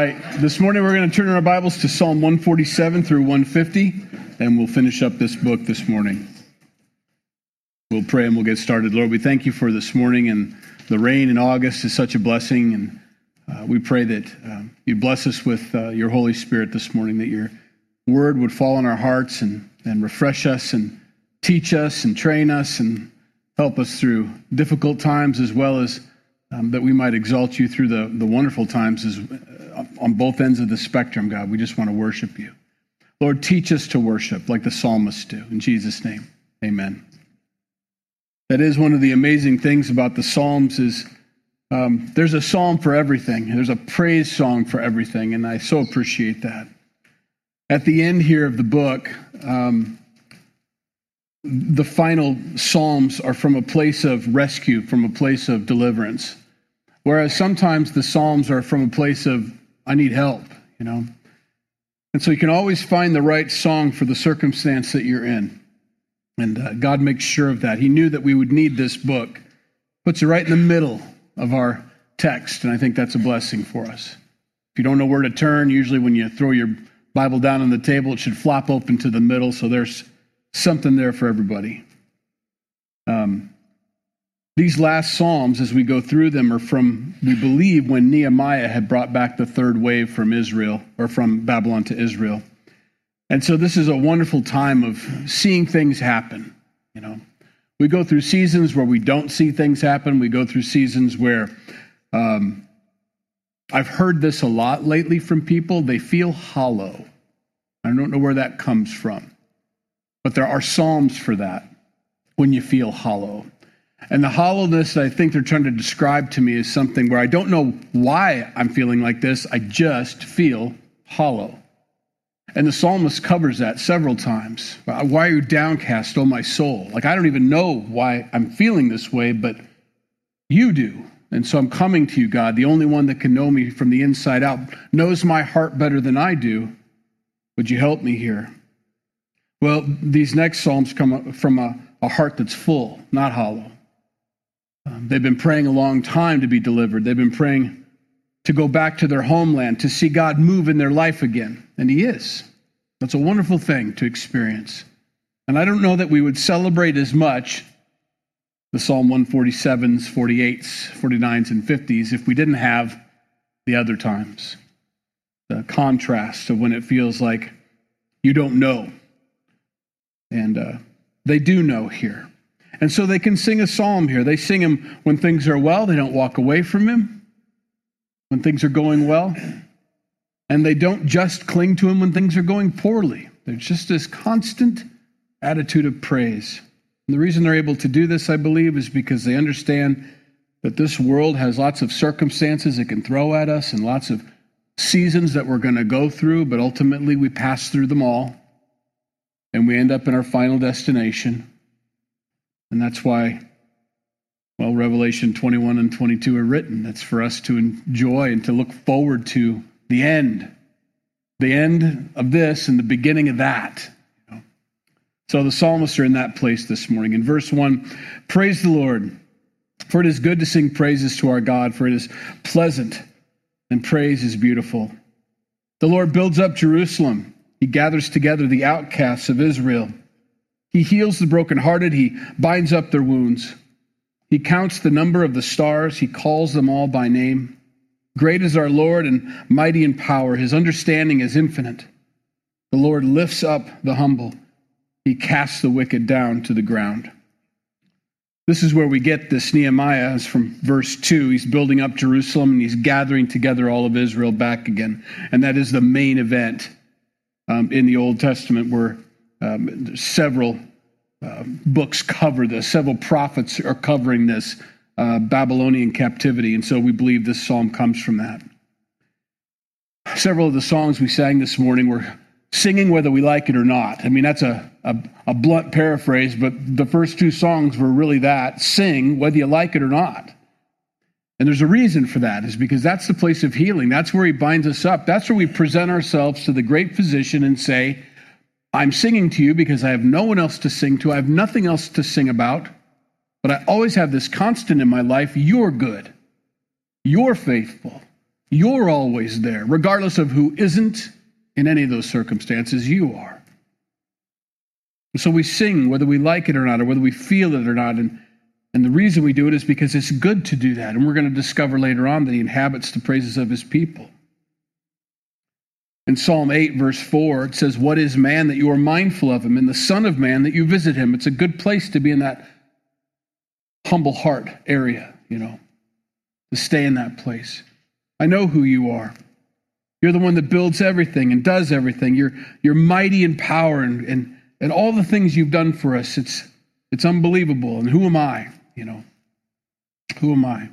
right, this morning we're going to turn our Bibles to Psalm 147 through 150, and we'll finish up this book this morning. We'll pray and we'll get started. Lord, we thank you for this morning, and the rain in August is such a blessing, and uh, we pray that uh, you bless us with uh, your Holy Spirit this morning, that your word would fall on our hearts and, and refresh us and teach us and train us and help us through difficult times as well as that we might exalt you through the, the wonderful times as, uh, on both ends of the spectrum, God. We just want to worship you. Lord, teach us to worship like the psalmists do. In Jesus' name, amen. That is one of the amazing things about the Psalms is um, there's a psalm for everything. There's a praise song for everything, and I so appreciate that. At the end here of the book, um, the final psalms are from a place of rescue, from a place of deliverance. Whereas sometimes the Psalms are from a place of, I need help, you know. And so you can always find the right song for the circumstance that you're in. And uh, God makes sure of that. He knew that we would need this book, puts it right in the middle of our text. And I think that's a blessing for us. If you don't know where to turn, usually when you throw your Bible down on the table, it should flop open to the middle. So there's something there for everybody. Um, these last Psalms, as we go through them, are from, we believe, when Nehemiah had brought back the third wave from Israel, or from Babylon to Israel. And so this is a wonderful time of seeing things happen. You know, we go through seasons where we don't see things happen. We go through seasons where um, I've heard this a lot lately from people. They feel hollow. I don't know where that comes from. But there are Psalms for that when you feel hollow. And the hollowness I think they're trying to describe to me is something where I don't know why I'm feeling like this. I just feel hollow. And the psalmist covers that several times. Why are you downcast, oh my soul? Like, I don't even know why I'm feeling this way, but you do. And so I'm coming to you, God, the only one that can know me from the inside out, knows my heart better than I do. Would you help me here? Well, these next psalms come from a, a heart that's full, not hollow. Um, they've been praying a long time to be delivered. They've been praying to go back to their homeland, to see God move in their life again. And He is. That's a wonderful thing to experience. And I don't know that we would celebrate as much the Psalm 147s, 48s, 49s, and 50s if we didn't have the other times. The contrast of when it feels like you don't know. And uh, they do know here. And so they can sing a psalm here. They sing him when things are well, they don't walk away from him when things are going well. And they don't just cling to him when things are going poorly. There's just this constant attitude of praise. And the reason they're able to do this, I believe, is because they understand that this world has lots of circumstances it can throw at us and lots of seasons that we're going to go through, but ultimately we pass through them all and we end up in our final destination. And that's why, well, Revelation 21 and 22 are written. That's for us to enjoy and to look forward to the end, the end of this and the beginning of that. So the psalmists are in that place this morning. In verse 1, praise the Lord, for it is good to sing praises to our God, for it is pleasant and praise is beautiful. The Lord builds up Jerusalem, he gathers together the outcasts of Israel. He heals the brokenhearted. He binds up their wounds. He counts the number of the stars. He calls them all by name. Great is our Lord and mighty in power. His understanding is infinite. The Lord lifts up the humble. He casts the wicked down to the ground. This is where we get this Nehemiah is from verse 2. He's building up Jerusalem and he's gathering together all of Israel back again. And that is the main event um, in the Old Testament where um, several uh, books cover this, several prophets are covering this uh, Babylonian captivity. And so we believe this psalm comes from that. Several of the songs we sang this morning were singing whether we like it or not. I mean, that's a, a, a blunt paraphrase, but the first two songs were really that sing whether you like it or not. And there's a reason for that, is because that's the place of healing. That's where he binds us up. That's where we present ourselves to the great physician and say, I'm singing to you because I have no one else to sing to. I have nothing else to sing about. But I always have this constant in my life you're good, you're faithful, You're always there, regardless of who isn't in any of those circumstances, you are. So we sing whether we like it or not, or whether we feel it or not. And, and the reason we do it is because it's good to do that. And we're going to discover later on that he inhabits the praises of his people. In Psalm 8, verse 4, it says, What is man that you are mindful of him, and the Son of Man that you visit him? It's a good place to be in that humble heart area, you know, to stay in that place. I know who you are. You're the one that builds everything and does everything. You're, you're mighty in power and, and, and all the things you've done for us. It's, it's unbelievable. And who am I? You know, who am I?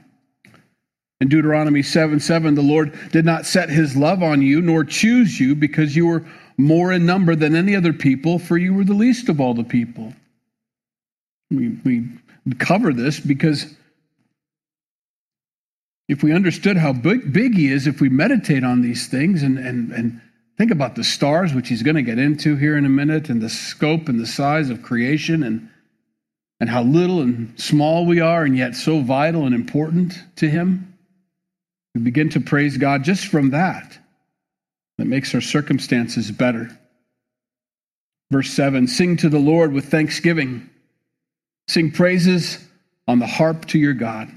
In Deuteronomy 7 7, the Lord did not set his love on you, nor choose you, because you were more in number than any other people, for you were the least of all the people. We, we cover this because if we understood how big, big he is, if we meditate on these things and, and, and think about the stars, which he's going to get into here in a minute, and the scope and the size of creation, and, and how little and small we are, and yet so vital and important to him, we begin to praise God just from that. That makes our circumstances better. Verse 7 Sing to the Lord with thanksgiving, sing praises on the harp to your God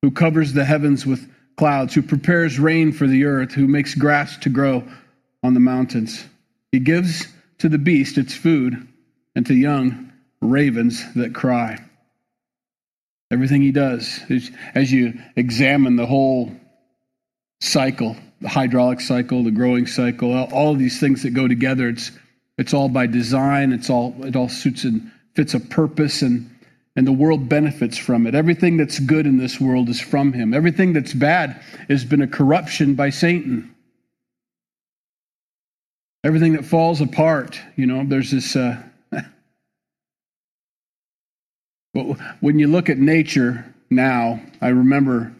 who covers the heavens with clouds, who prepares rain for the earth, who makes grass to grow on the mountains. He gives to the beast its food, and to young ravens that cry. Everything he does, as you examine the whole cycle, the hydraulic cycle, the growing cycle, all these things that go together, it's, it's all by design, it's all, it all suits and fits a purpose, and and the world benefits from it. Everything that's good in this world is from him. Everything that's bad has been a corruption by Satan. Everything that falls apart, you know, there's this. Uh, when you look at nature now, I remember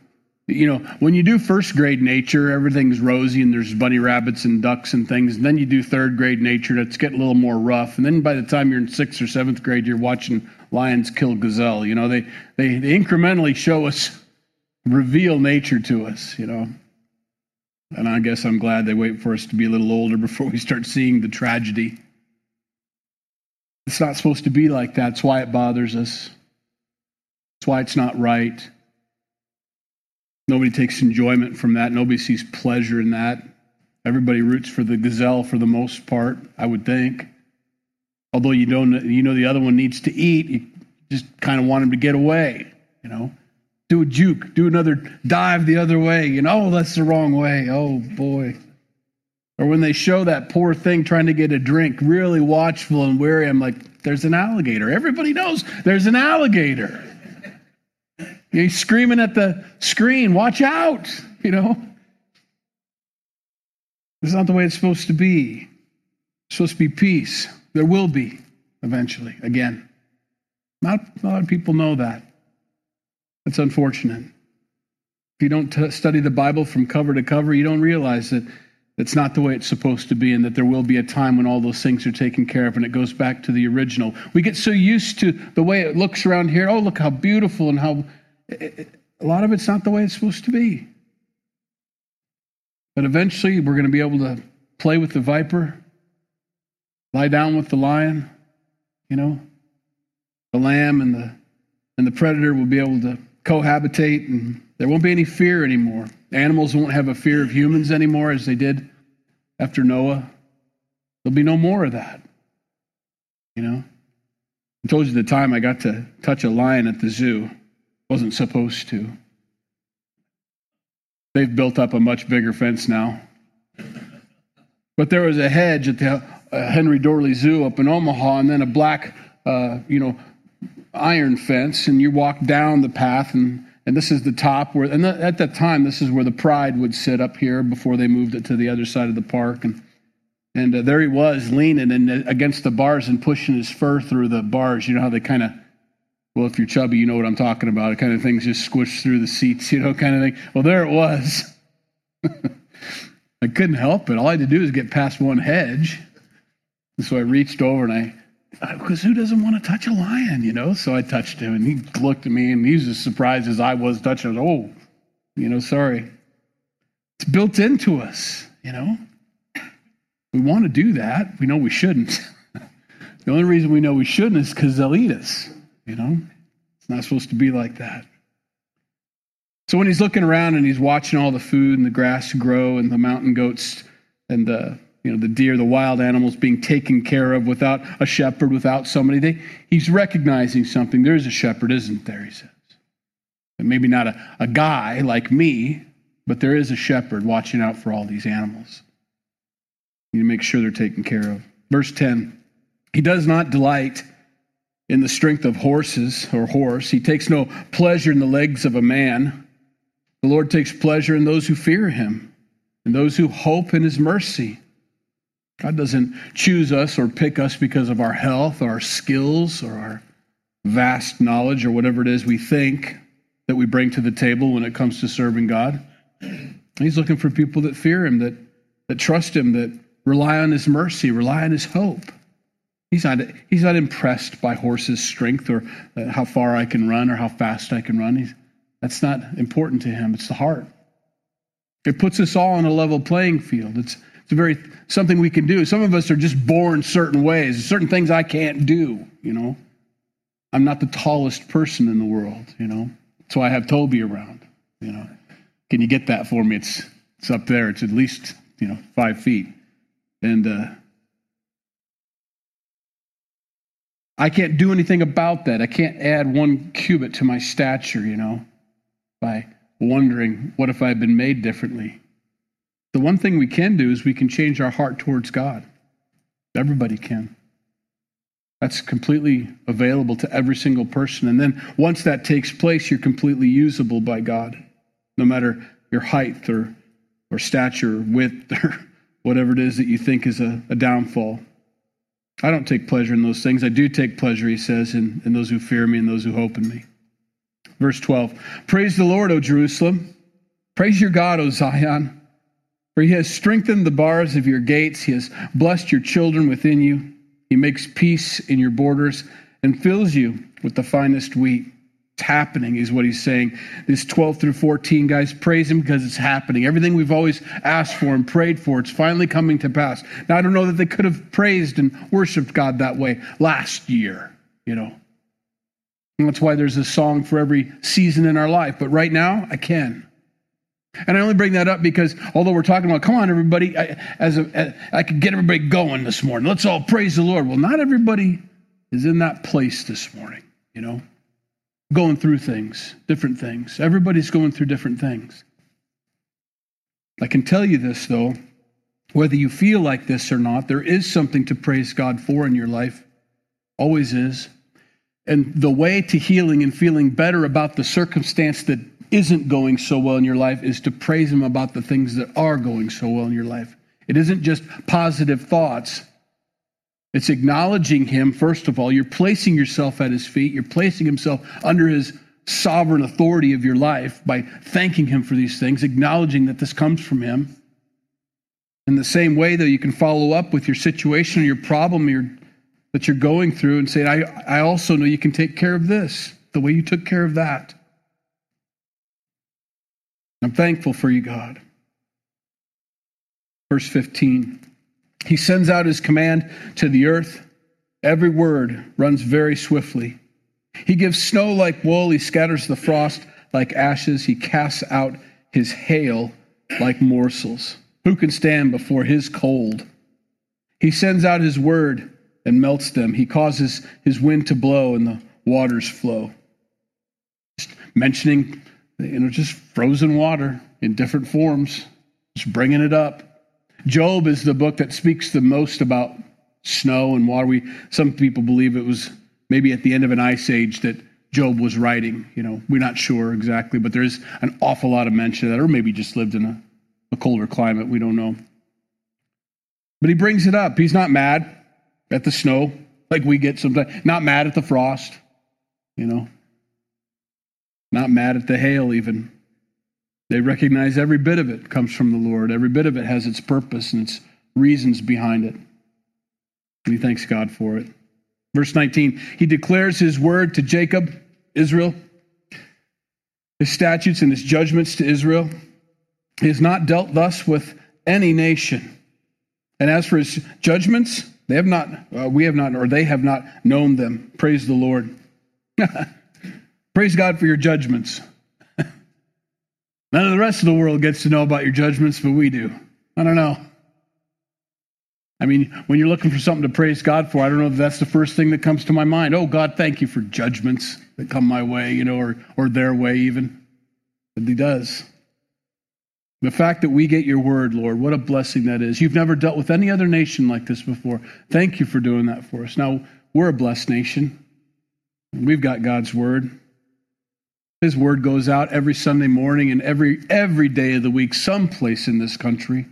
you know, when you do first grade nature, everything's rosy and there's bunny rabbits and ducks and things. And then you do third grade nature, that's getting a little more rough. And then by the time you're in sixth or seventh grade, you're watching lions kill gazelle. You know, they, they, they incrementally show us, reveal nature to us, you know. And I guess I'm glad they wait for us to be a little older before we start seeing the tragedy. It's not supposed to be like that. That's why it bothers us. That's why it's not right. Nobody takes enjoyment from that. Nobody sees pleasure in that. Everybody roots for the gazelle for the most part, I would think. Although you don't, you know, the other one needs to eat. You just kind of want him to get away. You know, do a juke, do another dive the other way. You know, oh, that's the wrong way. Oh boy. Or when they show that poor thing trying to get a drink, really watchful and wary, I'm like, there's an alligator. Everybody knows there's an alligator. He's screaming at the screen, watch out, you know. It's not the way it's supposed to be. It's supposed to be peace. There will be eventually, again. Not a lot of people know that. That's unfortunate. If you don't t- study the Bible from cover to cover, you don't realize that it's not the way it's supposed to be, and that there will be a time when all those things are taken care of and it goes back to the original. We get so used to the way it looks around here. Oh, look how beautiful and how a lot of it's not the way it's supposed to be. But eventually, we're going to be able to play with the viper, lie down with the lion, you know. The lamb and the and the predator will be able to cohabitate, and there won't be any fear anymore. Animals won't have a fear of humans anymore as they did after Noah. There'll be no more of that. You know? I told you the time I got to touch a lion at the zoo. Wasn't supposed to. They've built up a much bigger fence now. But there was a hedge at the uh, Henry Doorly Zoo up in Omaha, and then a black, uh, you know, iron fence, and you walk down the path, and and this is the top where, and the, at that time, this is where the Pride would sit up here before they moved it to the other side of the park, and and uh, there he was leaning uh, against the bars and pushing his fur through the bars. You know how they kind of well, if you're chubby, you know what I'm talking about. It kind of things just squish through the seats, you know, kind of thing. Well, there it was. I couldn't help it. All I had to do was get past one hedge. And so I reached over and I, because who doesn't want to touch a lion, you know? So I touched him and he looked at me and he was as surprised as I was touching. Was, oh, you know, sorry. It's built into us, you know? We want to do that. We know we shouldn't. the only reason we know we shouldn't is because they'll eat us, you know? It's not supposed to be like that. So when he's looking around and he's watching all the food and the grass grow and the mountain goats and the you know the deer, the wild animals being taken care of without a shepherd, without somebody, they, he's recognizing something. There is a shepherd, isn't there? He says, and maybe not a, a guy like me, but there is a shepherd watching out for all these animals. You need to make sure they're taken care of. Verse 10 He does not delight in the strength of horses or horse, he takes no pleasure in the legs of a man. The Lord takes pleasure in those who fear him and those who hope in his mercy. God doesn't choose us or pick us because of our health or our skills or our vast knowledge or whatever it is we think that we bring to the table when it comes to serving God. He's looking for people that fear him, that, that trust him, that rely on his mercy, rely on his hope. He's not, he's not impressed by horses' strength or uh, how far I can run or how fast I can run. He's, that's not important to him. It's the heart. It puts us all on a level playing field. It's, it's very something we can do. Some of us are just born certain ways. certain things I can't do, you know. I'm not the tallest person in the world, you know. So I have Toby around, you know. Can you get that for me? It's it's up there. It's at least, you know, five feet. And uh, I can't do anything about that. I can't add one cubit to my stature, you know, by wondering, what if I had been made differently? The one thing we can do is we can change our heart towards God. Everybody can. That's completely available to every single person. And then once that takes place, you're completely usable by God, no matter your height or, or stature, width, or whatever it is that you think is a, a downfall. I don't take pleasure in those things. I do take pleasure, he says, in, in those who fear me and those who hope in me. Verse 12 Praise the Lord, O Jerusalem. Praise your God, O Zion. For he has strengthened the bars of your gates, he has blessed your children within you. He makes peace in your borders and fills you with the finest wheat. Happening, is what he's saying. This 12 through 14, guys, praise him because it's happening. Everything we've always asked for and prayed for, it's finally coming to pass. Now, I don't know that they could have praised and worshiped God that way last year, you know. And that's why there's a song for every season in our life. But right now, I can. And I only bring that up because although we're talking about, come on, everybody, I, as, a, I could get everybody going this morning. Let's all praise the Lord. Well, not everybody is in that place this morning, you know going through things, different things. Everybody's going through different things. I can tell you this, though, whether you feel like this or not, there is something to praise God for in your life. Always is. And the way to healing and feeling better about the circumstance that isn't going so well in your life is to praise Him about the things that are going so well in your life. It isn't just positive thoughts, it's acknowledging him, first of all. You're placing yourself at his feet. You're placing himself under his sovereign authority of your life by thanking him for these things, acknowledging that this comes from him. In the same way, though, you can follow up with your situation or your problem you're, that you're going through and say, I, I also know you can take care of this the way you took care of that. I'm thankful for you, God. Verse 15. He sends out his command to the earth. Every word runs very swiftly. He gives snow like wool. He scatters the frost like ashes. He casts out his hail like morsels. Who can stand before his cold? He sends out his word and melts them. He causes his wind to blow and the waters flow. Just mentioning, you know, just frozen water in different forms, just bringing it up. Job is the book that speaks the most about snow and water. We, some people believe it was maybe at the end of an ice age that Job was writing. You know, we're not sure exactly, but there's an awful lot of mention of that, or maybe just lived in a, a colder climate. We don't know. But he brings it up. He's not mad at the snow like we get sometimes, not mad at the frost, you know, not mad at the hail, even. They recognize every bit of it comes from the Lord. Every bit of it has its purpose and its reasons behind it. And he thanks God for it. Verse 19, he declares his word to Jacob, Israel, his statutes and his judgments to Israel. He has not dealt thus with any nation. And as for his judgments, they have not, uh, we have not, or they have not known them. Praise the Lord. Praise God for your judgments. None of the rest of the world gets to know about your judgments, but we do. I don't know. I mean, when you're looking for something to praise God for, I don't know if that's the first thing that comes to my mind. Oh, God, thank you for judgments that come my way, you know, or, or their way even. But He does. The fact that we get your word, Lord, what a blessing that is. You've never dealt with any other nation like this before. Thank you for doing that for us. Now, we're a blessed nation. We've got God's word. His word goes out every Sunday morning and every every day of the week someplace in this country.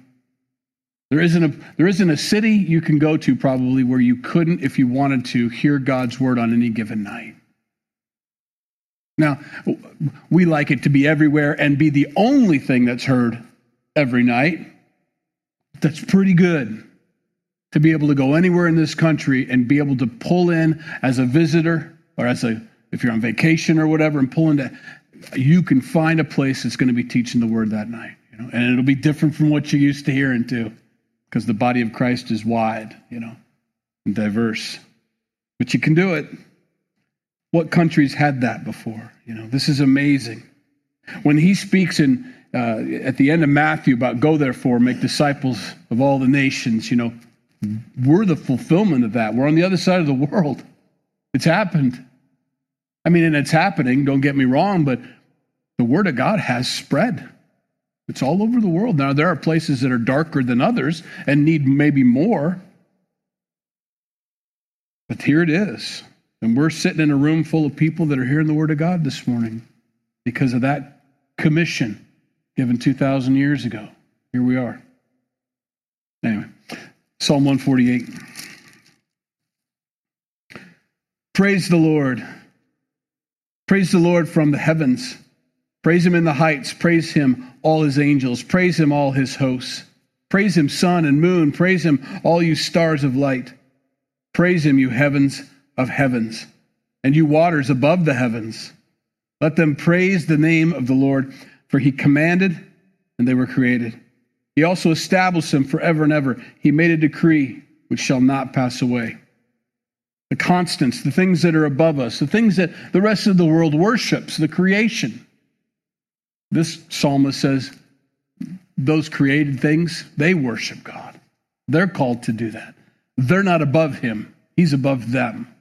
There isn't a there isn't a city you can go to probably where you couldn't if you wanted to hear God's word on any given night. Now, we like it to be everywhere and be the only thing that's heard every night. That's pretty good to be able to go anywhere in this country and be able to pull in as a visitor or as a if you're on vacation or whatever, and pull into, you can find a place that's going to be teaching the word that night. You know, and it'll be different from what you're used to hearing too, because the body of Christ is wide, you know, and diverse. But you can do it. What countries had that before? You know, this is amazing. When he speaks in uh, at the end of Matthew about go therefore make disciples of all the nations, you know, we're the fulfillment of that. We're on the other side of the world. It's happened. I mean, and it's happening, don't get me wrong, but the word of God has spread. It's all over the world. Now, there are places that are darker than others and need maybe more. But here it is. And we're sitting in a room full of people that are hearing the word of God this morning because of that commission given 2,000 years ago. Here we are. Anyway, Psalm 148. Praise the Lord. Praise the Lord from the heavens. Praise him in the heights. Praise him, all his angels. Praise him, all his hosts. Praise him, sun and moon. Praise him, all you stars of light. Praise him, you heavens of heavens, and you waters above the heavens. Let them praise the name of the Lord, for he commanded, and they were created. He also established them forever and ever. He made a decree which shall not pass away the constants, the things that are above us, the things that the rest of the world worships, the creation. This psalmist says those created things, they worship God. They're called to do that. They're not above him, he's above them.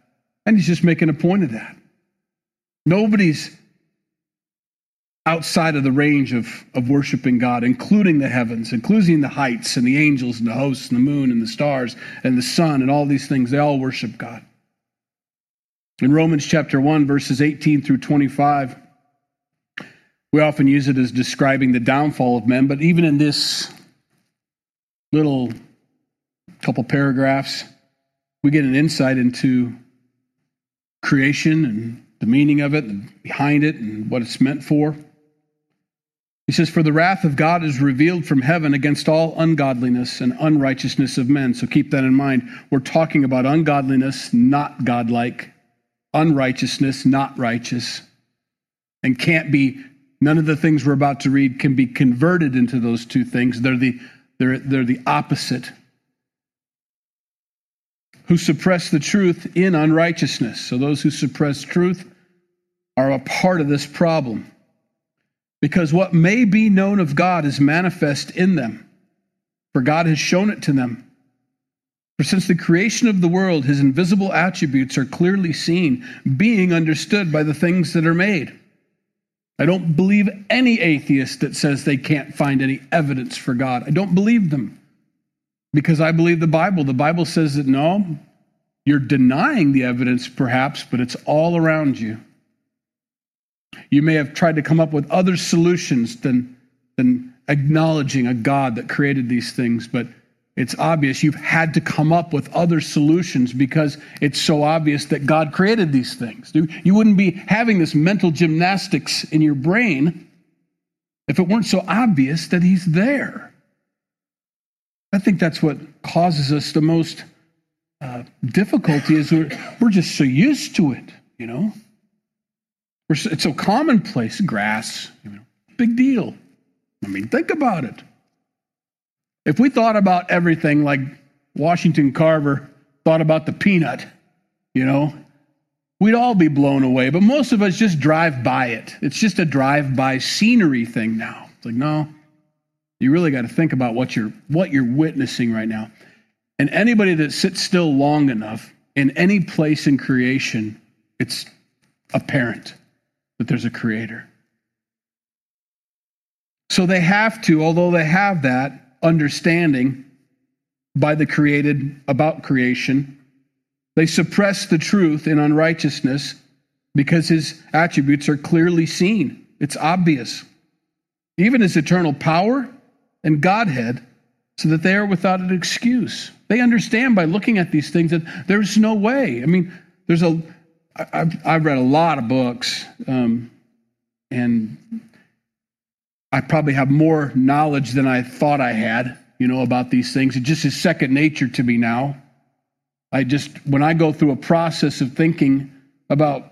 And he's just making a point of that. Nobody's outside of the range of, of worshiping God, including the heavens, including the heights and the angels and the hosts and the moon and the stars and the sun and all these things. They all worship God. In Romans chapter 1, verses 18 through 25, we often use it as describing the downfall of men, but even in this little couple paragraphs, we get an insight into creation and the meaning of it, behind it, and what it's meant for. He says, For the wrath of God is revealed from heaven against all ungodliness and unrighteousness of men. So keep that in mind. We're talking about ungodliness, not godlike unrighteousness, not righteous, and can't be, none of the things we're about to read can be converted into those two things. They're the, they're, they're the opposite. Who suppress the truth in unrighteousness. So those who suppress truth are a part of this problem. Because what may be known of God is manifest in them, for God has shown it to them. For since the creation of the world, his invisible attributes are clearly seen, being understood by the things that are made. I don't believe any atheist that says they can't find any evidence for God. I don't believe them because I believe the Bible. The Bible says that no, you're denying the evidence perhaps, but it's all around you. You may have tried to come up with other solutions than, than acknowledging a God that created these things, but it's obvious you've had to come up with other solutions because it's so obvious that God created these things. You wouldn't be having this mental gymnastics in your brain if it weren't so obvious that He's there. I think that's what causes us the most uh, difficulty is we're, we're just so used to it, you know. We're so, it's so commonplace. Grass, you know, big deal. I mean, think about it. If we thought about everything like Washington Carver thought about the peanut, you know, we'd all be blown away. But most of us just drive by it. It's just a drive by scenery thing now. It's like, no, you really got to think about what you're what you're witnessing right now. And anybody that sits still long enough in any place in creation, it's apparent that there's a creator. So they have to, although they have that understanding by the created about creation, they suppress the truth in unrighteousness because his attributes are clearly seen. It's obvious. Even his eternal power and Godhead, so that they are without an excuse. They understand by looking at these things that there's no way. I mean, there's a. I've, I've read a lot of books, um, and I probably have more knowledge than I thought I had, you know, about these things. It just is second nature to me now. I just, when I go through a process of thinking about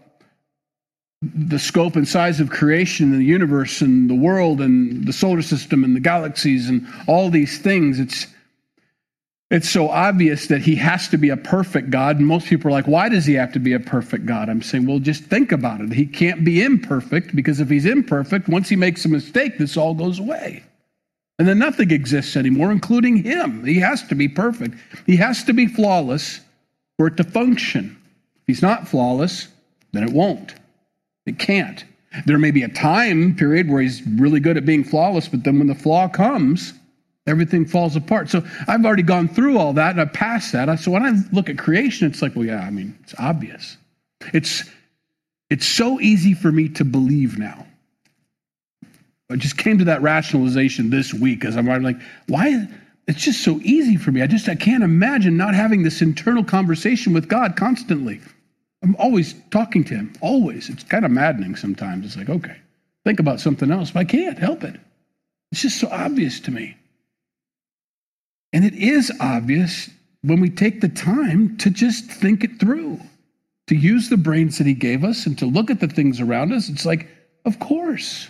the scope and size of creation and the universe and the world and the solar system and the galaxies and all these things, it's it's so obvious that he has to be a perfect God. And most people are like, why does he have to be a perfect God? I'm saying, well, just think about it. He can't be imperfect because if he's imperfect, once he makes a mistake, this all goes away. And then nothing exists anymore, including him. He has to be perfect. He has to be flawless for it to function. If he's not flawless, then it won't. It can't. There may be a time period where he's really good at being flawless, but then when the flaw comes, everything falls apart. So I've already gone through all that and I've passed that. So when I look at creation, it's like, well, yeah, I mean, it's obvious. It's it's so easy for me to believe now. I just came to that rationalization this week as I'm like, why? It's just so easy for me. I just I can't imagine not having this internal conversation with God constantly. I'm always talking to him, always. It's kind of maddening sometimes. It's like, okay, think about something else, but I can't help it. It's just so obvious to me. And it is obvious when we take the time to just think it through, to use the brains that He gave us and to look at the things around us. It's like, of course.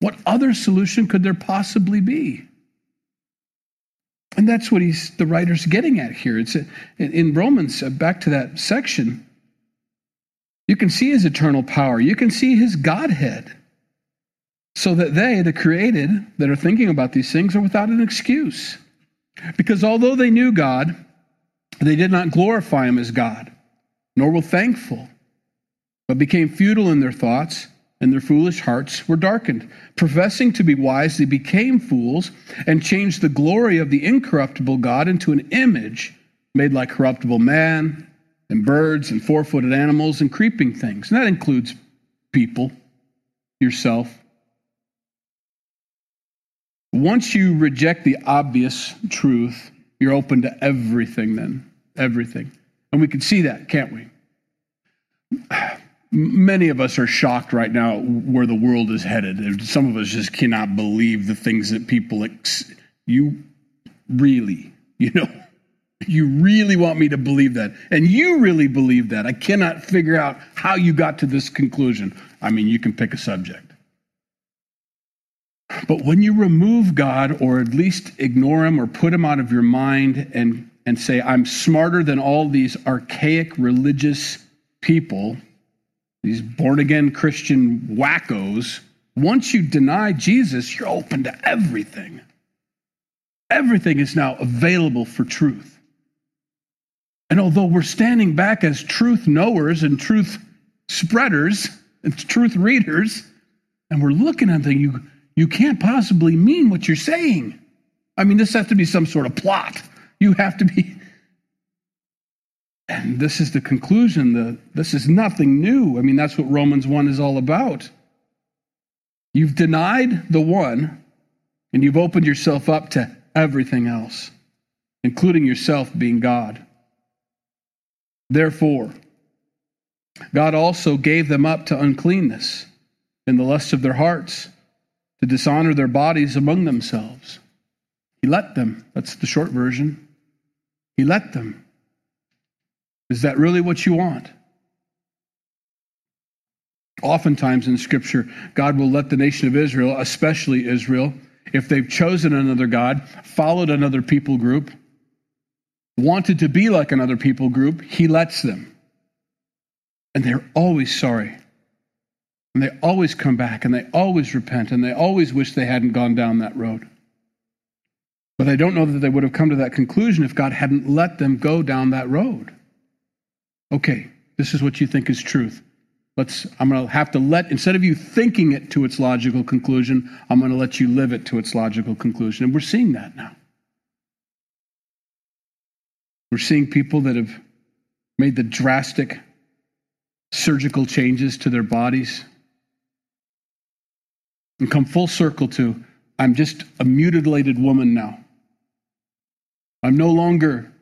What other solution could there possibly be? And that's what he's the writer's getting at here. It's a, in Romans, uh, back to that section. You can see his eternal power. You can see his Godhead. So that they, the created, that are thinking about these things, are without an excuse. Because although they knew God, they did not glorify him as God, nor were thankful, but became futile in their thoughts, and their foolish hearts were darkened. Professing to be wise, they became fools and changed the glory of the incorruptible God into an image made like corruptible man and birds and four footed animals and creeping things. And that includes people, yourself, once you reject the obvious truth, you're open to everything, then. Everything. And we can see that, can't we? Many of us are shocked right now where the world is headed. Some of us just cannot believe the things that people, ex- you really, you know, you really want me to believe that. And you really believe that. I cannot figure out how you got to this conclusion. I mean, you can pick a subject. But when you remove God, or at least ignore him or put him out of your mind and, and say, I'm smarter than all these archaic religious people, these born again Christian wackos, once you deny Jesus, you're open to everything. Everything is now available for truth. And although we're standing back as truth knowers and truth spreaders and truth readers, and we're looking at things, you you can't possibly mean what you're saying. I mean, this has to be some sort of plot. You have to be. And this is the conclusion. The, this is nothing new. I mean, that's what Romans 1 is all about. You've denied the one, and you've opened yourself up to everything else, including yourself being God. Therefore, God also gave them up to uncleanness in the lusts of their hearts to dishonor their bodies among themselves. He let them. That's the short version. He let them. Is that really what you want? Oftentimes in Scripture, God will let the nation of Israel, especially Israel, if they've chosen another God, followed another people group, wanted to be like another people group, he lets them. And they're always sorry. And they always come back and they always repent and they always wish they hadn't gone down that road. But I don't know that they would have come to that conclusion if God hadn't let them go down that road. Okay, this is what you think is truth. Let's I'm going to have to let instead of you thinking it to its logical conclusion, I'm going to let you live it to its logical conclusion. And we're seeing that now. We're seeing people that have made the drastic surgical changes to their bodies and come full circle to I'm just a mutilated woman now. I'm no longer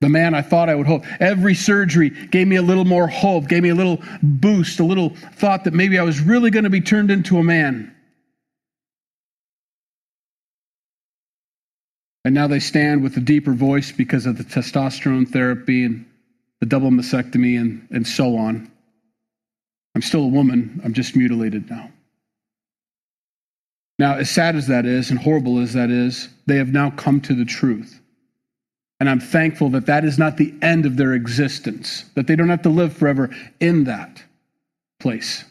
the man I thought I would hope. Every surgery gave me a little more hope, gave me a little boost, a little thought that maybe I was really going to be turned into a man. And now they stand with a deeper voice because of the testosterone therapy and the double mastectomy and, and so on. I'm still a woman, I'm just mutilated now. Now, as sad as that is and horrible as that is, they have now come to the truth. And I'm thankful that that is not the end of their existence, that they don't have to live forever in that place,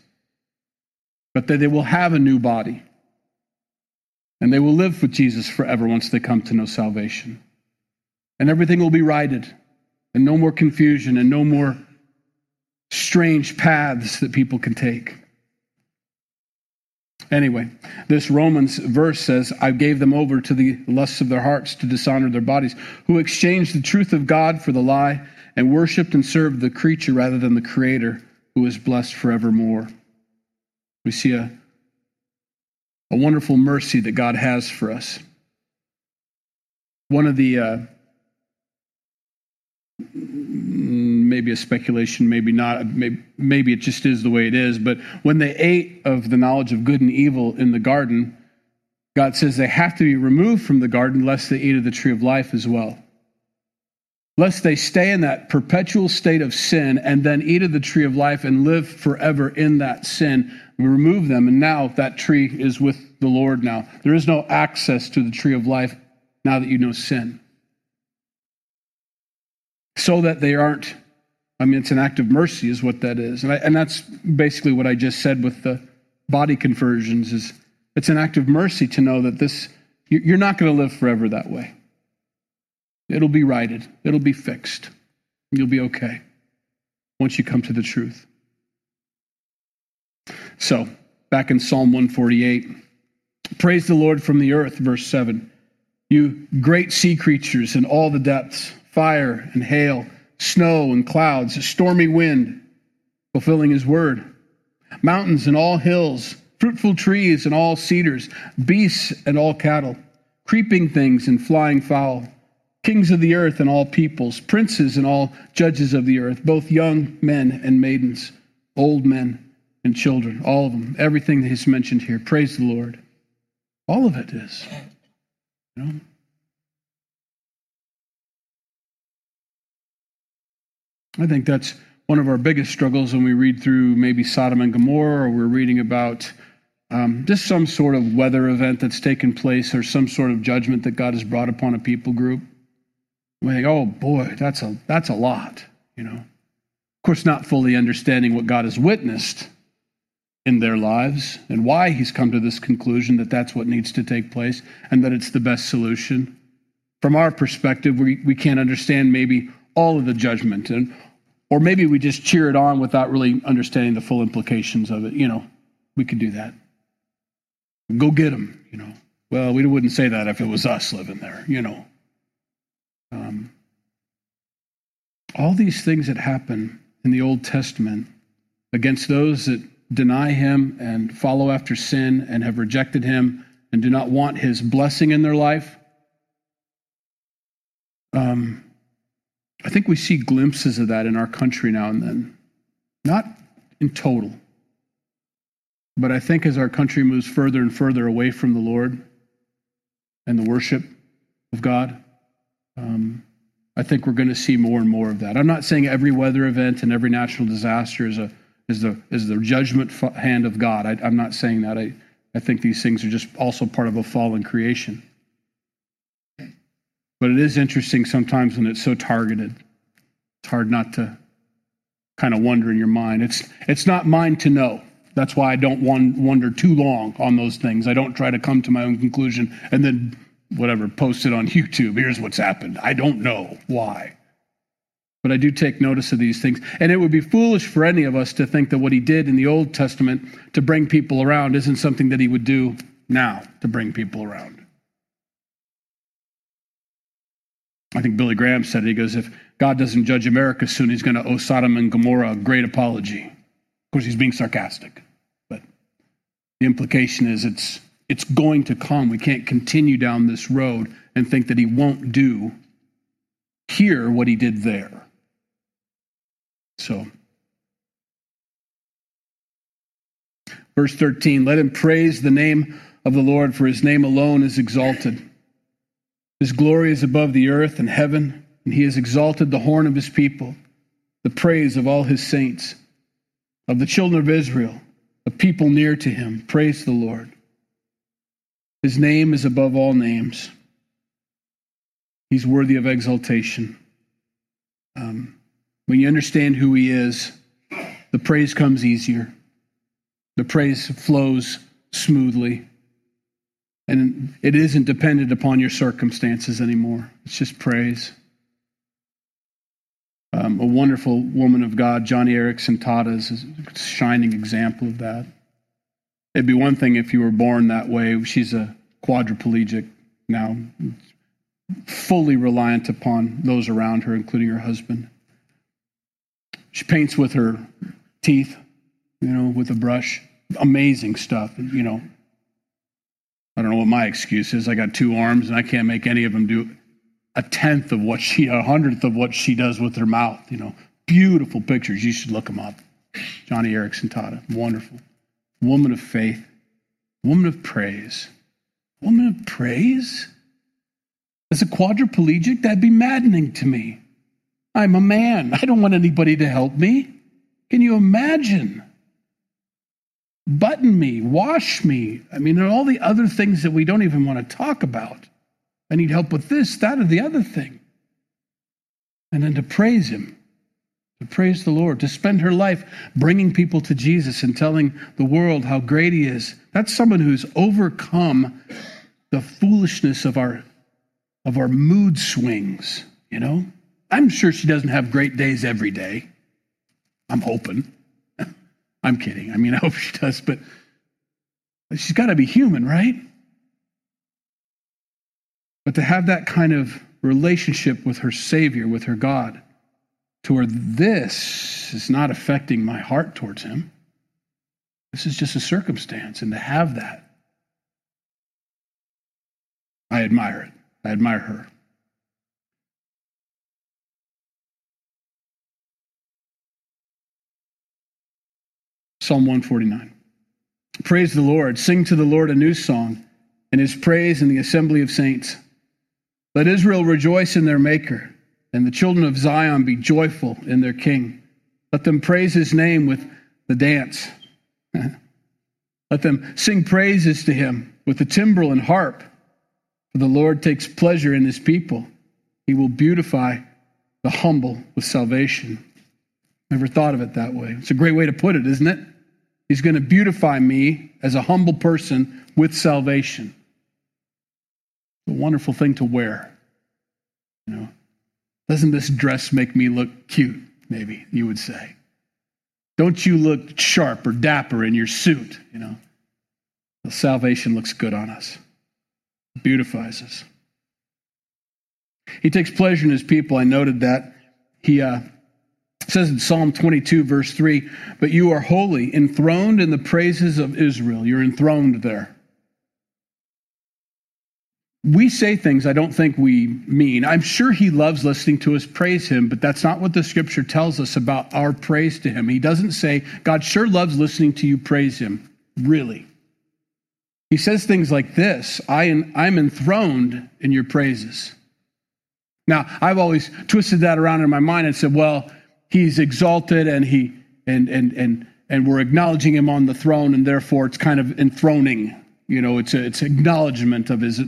but that they will have a new body. And they will live with Jesus forever once they come to know salvation. And everything will be righted, and no more confusion, and no more strange paths that people can take. Anyway, this Romans verse says, I gave them over to the lusts of their hearts to dishonor their bodies, who exchanged the truth of God for the lie and worshiped and served the creature rather than the Creator, who is blessed forevermore. We see a, a wonderful mercy that God has for us. One of the uh, maybe a speculation, maybe not. Maybe, it just is the way it is. But when they ate of the knowledge of good and evil in the garden, God says they have to be removed from the garden lest they eat of the tree of life as well. Lest they stay in that perpetual state of sin and then eat of the tree of life and live forever in that sin. We remove them, and now that tree is with the Lord now. There is no access to the tree of life now that you know sin. So that they aren't I mean, it's an act of mercy, is what that is. And, I, and that's basically what I just said with the body conversions is it's an act of mercy to know that this you're not going to live forever that way. It'll be righted. It'll be fixed. You'll be okay once you come to the truth. So, back in Psalm 148, praise the Lord from the earth, verse 7. You great sea creatures in all the depths, fire and hail snow and clouds, a stormy wind, fulfilling his word. Mountains and all hills, fruitful trees and all cedars, beasts and all cattle, creeping things and flying fowl, kings of the earth and all peoples, princes and all judges of the earth, both young men and maidens, old men and children, all of them, everything that he's mentioned here. Praise the Lord. All of it is. You know? I think that's one of our biggest struggles when we read through maybe Sodom and Gomorrah, or we're reading about um, just some sort of weather event that's taken place, or some sort of judgment that God has brought upon a people group. We think, oh boy, that's a that's a lot, you know. Of course, not fully understanding what God has witnessed in their lives and why He's come to this conclusion that that's what needs to take place and that it's the best solution. From our perspective, we, we can't understand maybe all of the judgment and or maybe we just cheer it on without really understanding the full implications of it you know we could do that. Go get them you know. Well we wouldn't say that if it was us living there you know. Um, all these things that happen in the old testament against those that deny him and follow after sin and have rejected him and do not want his blessing in their life um, I think we see glimpses of that in our country now and then. Not in total. But I think as our country moves further and further away from the Lord and the worship of God, um, I think we're going to see more and more of that. I'm not saying every weather event and every natural disaster is a is the is the judgment hand of God. I, am not saying that. I, I think these things are just also part of a fallen creation. But it is interesting sometimes when it's so targeted. It's hard not to kind of wonder in your mind. It's, it's not mine to know. That's why I don't wonder too long on those things. I don't try to come to my own conclusion and then, whatever, post it on YouTube. Here's what's happened. I don't know why. But I do take notice of these things. And it would be foolish for any of us to think that what he did in the Old Testament to bring people around isn't something that he would do now to bring people around. I think Billy Graham said it. He goes, if God doesn't judge America soon, he's going to owe Sodom and Gomorrah a great apology. Of course, he's being sarcastic. But the implication is it's, it's going to come. We can't continue down this road and think that he won't do here what he did there. So, verse 13 let him praise the name of the Lord, for his name alone is exalted. His glory is above the earth and heaven, and he has exalted the horn of his people, the praise of all his saints, of the children of Israel, a people near to him. Praise the Lord. His name is above all names. He's worthy of exaltation. Um, when you understand who He is, the praise comes easier. The praise flows smoothly. And it isn't dependent upon your circumstances anymore. It's just praise. Um, a wonderful woman of God, Joni Eareckson Tada, is a shining example of that. It'd be one thing if you were born that way. She's a quadriplegic now, fully reliant upon those around her, including her husband. She paints with her teeth, you know, with a brush. Amazing stuff, you know. Know what my excuse is. I got two arms and I can't make any of them do a tenth of what she, a hundredth of what she does with her mouth, you know. Beautiful pictures. You should look them up. Joni Eareckson Tada. Wonderful. Woman of faith. Woman of praise. Woman of praise? As a quadriplegic, that'd be maddening to me. I'm a man. I don't want anybody to help me. Can you imagine? Button me, wash me. I mean, all the other things that we don't even want to talk about. I need help with this, that, or the other thing. And then to praise Him, to praise the Lord, to spend her life bringing people to Jesus and telling the world how great He is. That's someone who's overcome the foolishness of our, of our mood swings, you know? I'm sure she doesn't have great days every day. I'm hoping. I'm kidding. I mean, I hope she does, but she's got to be human, right? But to have that kind of relationship with her Savior, with her God, to where this is not affecting my heart towards Him, this is just a circumstance. And to have that, I admire it. I admire her. Psalm 149. Praise the Lord. Sing to the Lord a new song, and his praise in the assembly of saints. Let Israel rejoice in their Maker, and the children of Zion be joyful in their King. Let them praise his name with the dance. Let them sing praises to him with the timbrel and harp. For the Lord takes pleasure in his people. He will beautify the humble with salvation. Never thought of it that way. It's a great way to put it, isn't it? He's going to beautify me as a humble person with salvation. It's a wonderful thing to wear. You know, doesn't this dress make me look cute? Maybe you would say. Don't you look sharp or dapper in your suit? You know, the salvation looks good on us, beautifies us. He takes pleasure in his people. I noted that he uh, it says in Psalm 22, verse 3, but you are holy, enthroned in the praises of Israel. You're enthroned there. We say things I don't think we mean. I'm sure he loves listening to us praise him, but that's not what the scripture tells us about our praise to him. He doesn't say, God sure loves listening to you praise him. Really. He says things like this I, I'm enthroned in your praises. Now, I've always twisted that around in my mind and said, well, he's exalted and he and and and and we're acknowledging him on the throne and therefore it's kind of enthroning You know, it's a, it's acknowledgement of his.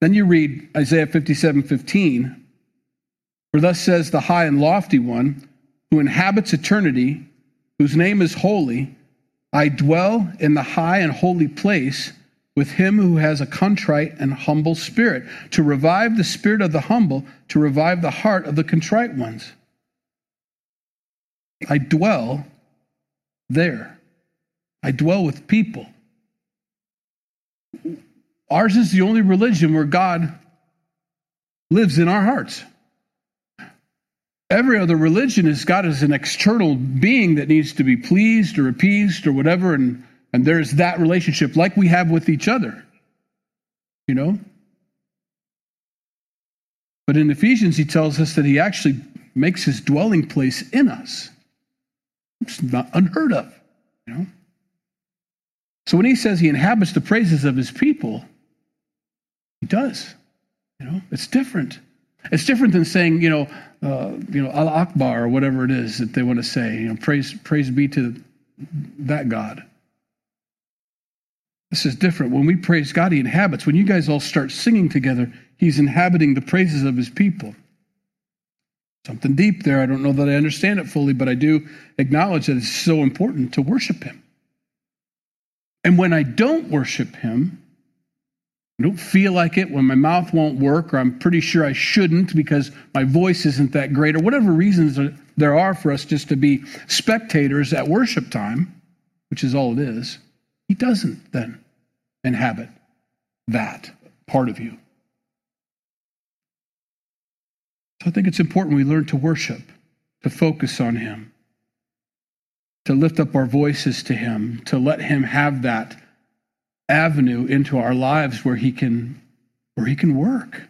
Then you read Isaiah 57 15, for thus says the high and lofty one who inhabits eternity, whose name is holy. I dwell in the high and holy place with him who has a contrite and humble spirit, to revive the spirit of the humble, to revive the heart of the contrite ones. I dwell there. I dwell with people. Ours is the only religion where God lives in our hearts. Every other religion has God as an external being that needs to be pleased or appeased or whatever, and, and there's that relationship like we have with each other. You know? But in Ephesians, he tells us that he actually makes his dwelling place in us. It's not unheard of, you know? So when he says he inhabits the praises of his people, he does. You know, it's different. It's different than saying, you know, uh, you know, Allah Akbar or whatever it is that they want to say. You know, praise, praise be to that God. This is different. When we praise God, He inhabits. When you guys all start singing together, He's inhabiting the praises of His people. Something deep there. I don't know that I understand it fully, but I do acknowledge that it's so important to worship Him. And when I don't worship Him, I don't feel like it when my mouth won't work, or I'm pretty sure I shouldn't because my voice isn't that great, or whatever reasons there are for us just to be spectators at worship time, which is all it is, he doesn't then inhabit that part of you. So I think it's important we learn to worship, to focus on him, to lift up our voices to him, to let him have that avenue into our lives where he can where he can work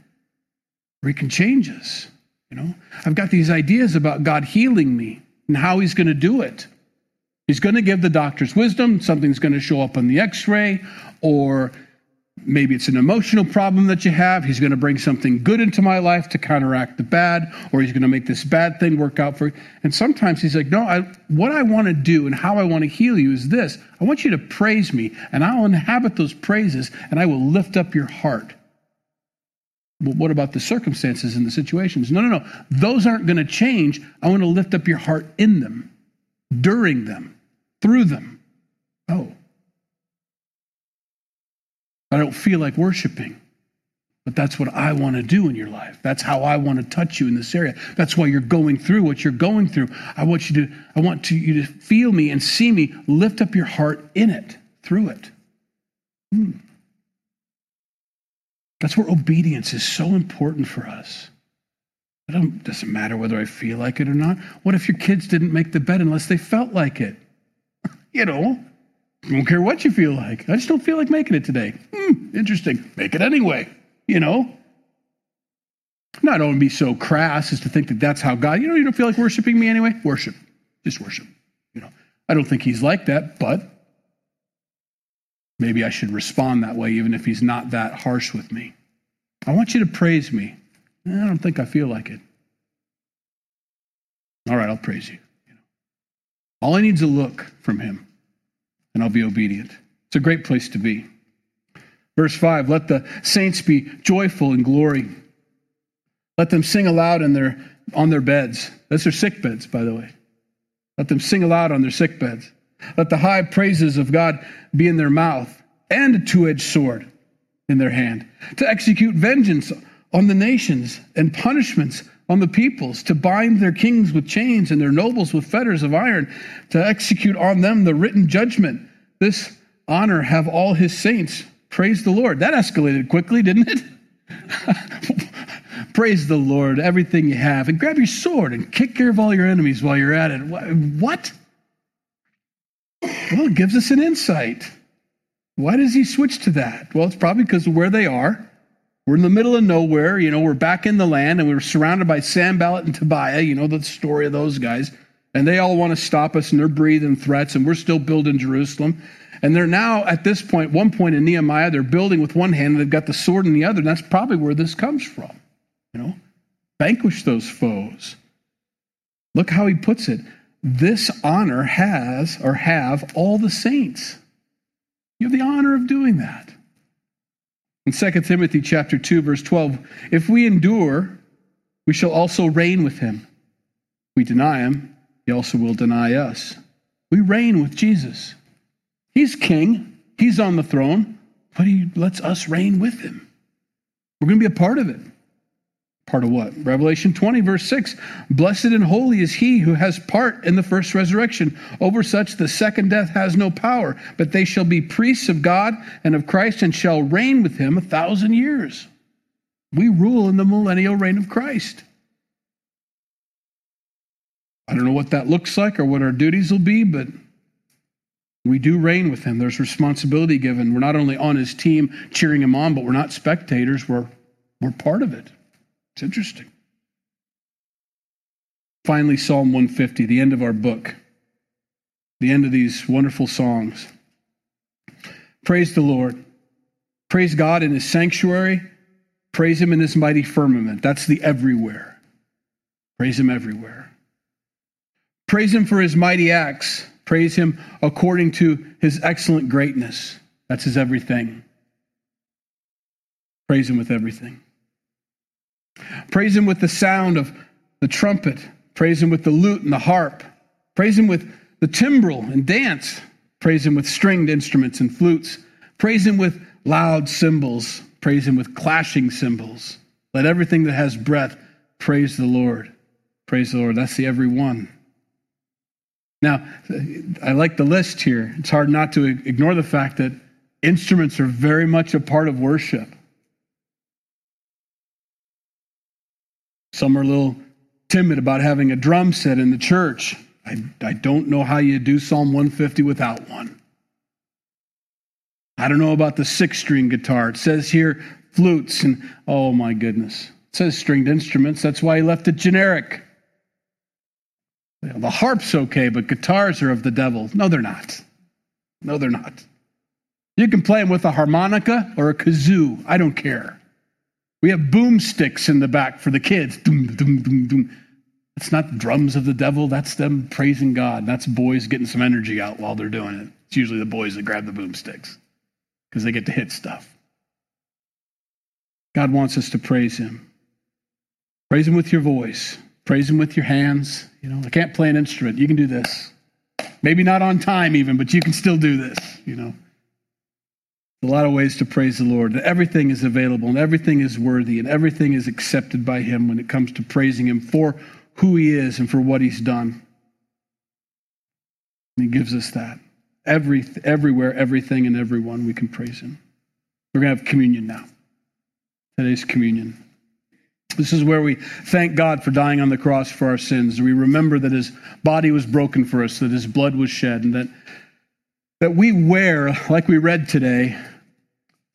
where he can change us you know? I've got these ideas about god healing me and how he's going to do it. He's going to give the doctor's wisdom something's going to show up on the x-ray or Maybe it's an emotional problem that you have. He's going to bring something good into my life to counteract the bad, or he's going to make this bad thing work out for you. And sometimes he's like, No, I, what I want to do and how I want to heal you is this I want you to praise me, and I'll inhabit those praises, and I will lift up your heart. But what about the circumstances and the situations? No, no, no. Those aren't going to change. I want to lift up your heart in them, during them, through them. Oh. I don't feel like worshiping. But that's what I want to do in your life. That's how I want to touch you in this area. That's why you're going through what you're going through. I want you to, I want to, you to feel me and see me. Lift up your heart in it, through it. Hmm. That's where obedience is so important for us. It doesn't matter whether I feel like it or not. What if your kids didn't make the bed unless they felt like it? you know, I don't care what you feel like. I just don't feel like making it today. Hmm, interesting. Make it anyway, you know? Not don't be so crass as to think that that's how God, you know, you don't feel like worshiping me anyway? Worship. Just worship. You know, I don't think he's like that, but maybe I should respond that way even if he's not that harsh with me. I want you to praise me. I don't think I feel like it. All right, I'll praise you. All I need is a look from him and I'll be obedient. It's a great place to be. Verse 5 Let the saints be joyful in glory. Let them sing aloud in their, on their beds. That's their sick beds, by the way. Let them sing aloud on their sick beds. Let the high praises of God be in their mouth and a two edged sword in their hand to execute vengeance on the nations and punishments on the peoples, to bind their kings with chains and their nobles with fetters of iron, to execute on them the written judgment. This honor have all his saints. Praise the Lord. That escalated quickly, didn't it? Praise the Lord, everything you have. And grab your sword and kick care of all your enemies while you're at it. What? Well, it gives us an insight. Why does he switch to that? Well, it's probably because of where they are. We're in the middle of nowhere. You know, we're back in the land and we're surrounded by Sanballat and Tobiah. You know the story of those guys. And they all want to stop us and they're breathing threats and we're still building Jerusalem. And they're now at this point, one point in Nehemiah, they're building with one hand and they've got the sword in the other. And that's probably where this comes from. You know, vanquish those foes. Look how he puts it. This honor has or have all the saints. You have the honor of doing that. In 2 Timothy chapter 2 verse 12, if we endure, we shall also reign with him. If we deny him, he also will deny us. We reign with Jesus. He's king, he's on the throne, but he lets us reign with him. We're going to be a part of it. Part of what? Revelation 20, verse 6. Blessed and holy is he who has part in the first resurrection. Over such the second death has no power, but they shall be priests of God and of Christ and shall reign with him a thousand years. We rule in the millennial reign of Christ. I don't know what that looks like or what our duties will be, but we do reign with him. There's responsibility given. We're not only on his team cheering him on, but we're not spectators. We're, we're part of it. It's interesting. Finally, Psalm 150, the end of our book, the end of these wonderful songs. Praise the Lord. Praise God in his sanctuary. Praise him in his mighty firmament. That's the everywhere. Praise him everywhere. Praise him for his mighty acts. Praise him according to his excellent greatness. That's his everything. Praise him with everything. Praise him with the sound of the trumpet. Praise him with the lute and the harp. Praise him with the timbrel and dance. Praise him with stringed instruments and flutes. Praise him with loud cymbals. Praise him with clashing cymbals. Let everything that has breath praise the Lord. Praise the Lord. That's the every one. Now, I like the list here. It's hard not to ignore the fact that instruments are very much a part of worship. Some are a little timid about having a drum set in the church. I, I don't know how you do Psalm 150 without one. I don't know about the six string guitar. It says here flutes and oh my goodness. It says stringed instruments. That's why he left it generic. The harp's okay, but guitars are of the devil. No, they're not. No, they're not. You can play them with a harmonica or a kazoo. I don't care. We have boomsticks in the back for the kids. Doom, doom, doom, doom. That's not drums of the devil. That's them praising God. That's boys getting some energy out while they're doing it. It's usually the boys that grab the boomsticks because they get to hit stuff. God wants us to praise Him. Praise Him with your voice. Praise Him with your hands. You know, I can't play an instrument. You can do this. Maybe not on time, even, but you can still do this. You know a lot of ways to praise the Lord. Everything is available and everything is worthy and everything is accepted by Him when it comes to praising Him for who He is and for what He's done. And He gives us that. Every, everywhere, everything, and everyone, we can praise Him. We're going to have communion now. Today's communion. This is where we thank God for dying on the cross for our sins. We remember that His body was broken for us, that His blood was shed, and that that we wear, like we read today,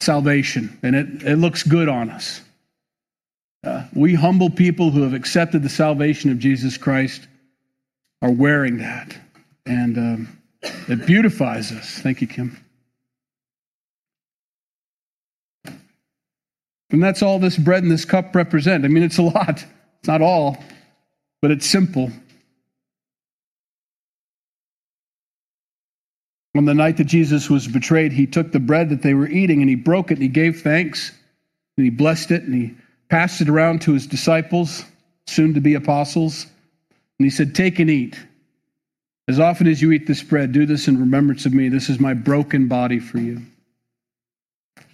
salvation, and it, it looks good on us. Uh, we humble people who have accepted the salvation of Jesus Christ are wearing that, and um, it beautifies us. Thank you, Kim. And that's all this bread and this cup represent. I mean, it's a lot. It's not all, but it's simple. On the night that Jesus was betrayed, he took the bread that they were eating and he broke it and he gave thanks and he blessed it and he passed it around to his disciples, soon to be apostles. And he said, Take and eat. As often as you eat this bread, do this in remembrance of me. This is my broken body for you.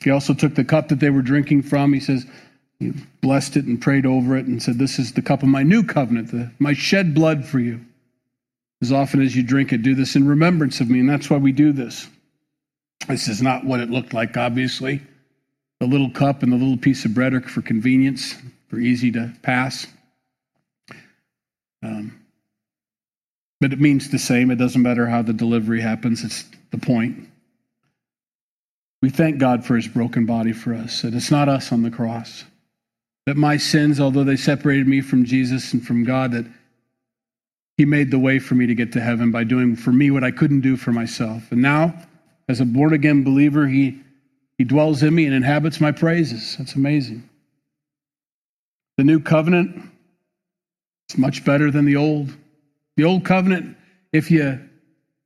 He also took the cup that they were drinking from. He says, he blessed it and prayed over it and said, This is the cup of my new covenant, the, my shed blood for you. As often as you drink it, do this in remembrance of me. And that's why we do this. This is not what it looked like, obviously. The little cup and the little piece of bread are for convenience, for easy to pass. Um, but it means the same. It doesn't matter how the delivery happens, it's the point. We thank God for his broken body for us, that it's not us on the cross. That my sins, although they separated me from Jesus and from God, that he made the way for me to get to heaven by doing for me what I couldn't do for myself. And now, as a born again believer, he, he dwells in me and inhabits my praises. That's amazing. The new covenant is much better than the old. The old covenant, if you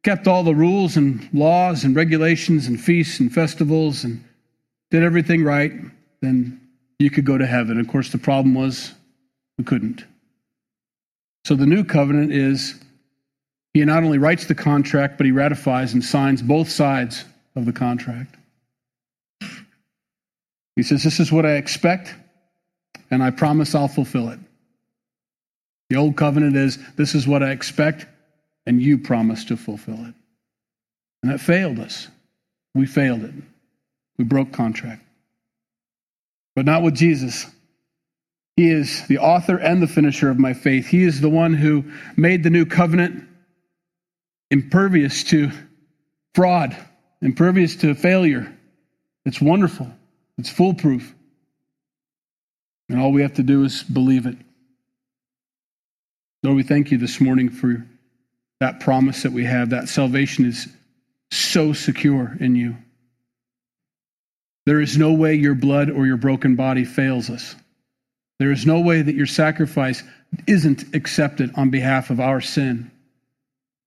kept all the rules and laws and regulations and feasts and festivals and did everything right, then you could go to heaven. Of course, the problem was we couldn't. So the new covenant is he not only writes the contract, but he ratifies and signs both sides of the contract. He says, This is what I expect, and I promise I'll fulfill it. The old covenant is, This is what I expect, and you promise to fulfill it. And that failed us. We failed it. We broke contract. But not with Jesus. He is the author and the finisher of my faith. He is the one who made the new covenant impervious to fraud, impervious to failure. It's wonderful, it's foolproof. And all we have to do is believe it. Lord, we thank you this morning for that promise that we have. That salvation is so secure in you. There is no way your blood or your broken body fails us. There is no way that your sacrifice isn't accepted on behalf of our sin.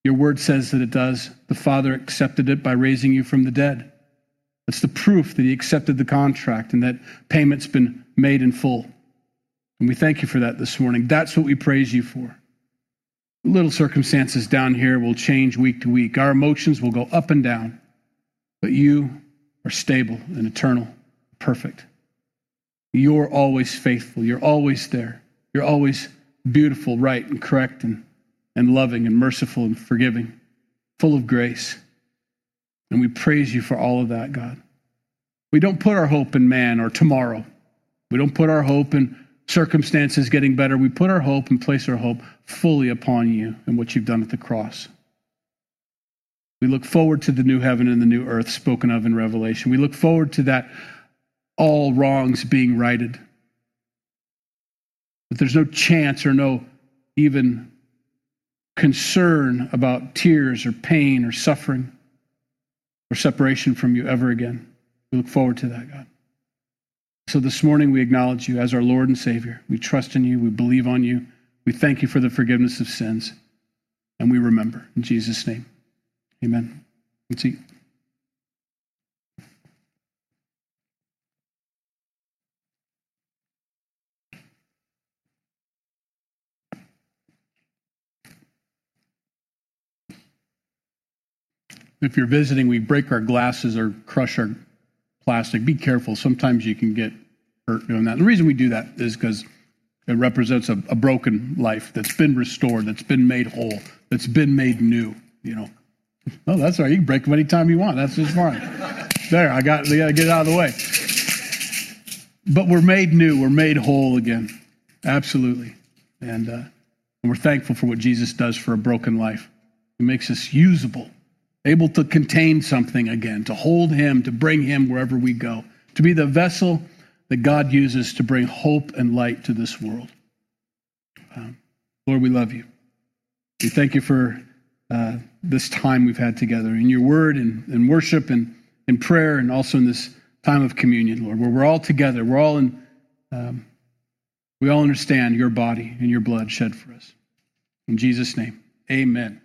Your word says that it does. The Father accepted it by raising you from the dead. That's the proof that He accepted the contract and that payment's been made in full. And we thank you for that this morning. That's what we praise you for. Little circumstances down here will change week to week. Our emotions will go up and down, but you are stable and eternal, perfect. You're always faithful. You're always there. You're always beautiful, right, and correct, and, and loving, and merciful, and forgiving, full of grace. And we praise you for all of that, God. We don't put our hope in man or tomorrow. We don't put our hope in circumstances getting better. We put our hope and place our hope fully upon you and what you've done at the cross. We look forward to the new heaven and the new earth spoken of in Revelation. We look forward to that all wrongs being righted. That there's no chance or no even concern about tears or pain or suffering or separation from you ever again. We look forward to that, God. So this morning we acknowledge you as our Lord and Savior. We trust in you. We believe on you. We thank you for the forgiveness of sins. And we remember. In Jesus' name, amen. Let's eat. If you're visiting, we break our glasses or crush our plastic. Be careful. Sometimes you can get hurt doing that. the reason we do that is because it represents a, a, broken life that's been restored, that's been made whole, that's been made new. You know. Oh, that's all right. You can break them anytime you want. That's just fine. there, I got. We got to get it out of the way. But we're made new. We're made whole again. Absolutely. And, uh, and we're thankful for what Jesus does for a broken life. He makes us usable able to contain something again, to hold Him, to bring Him wherever we go, to be the vessel that God uses to bring hope and light to this world. Um, Lord, we love you. We thank you for uh, this time we've had together in your word and, and worship and in prayer and also in this time of communion, Lord, where we're all together. We're all in, um, we all understand your body and your blood shed for us. In Jesus' name, amen.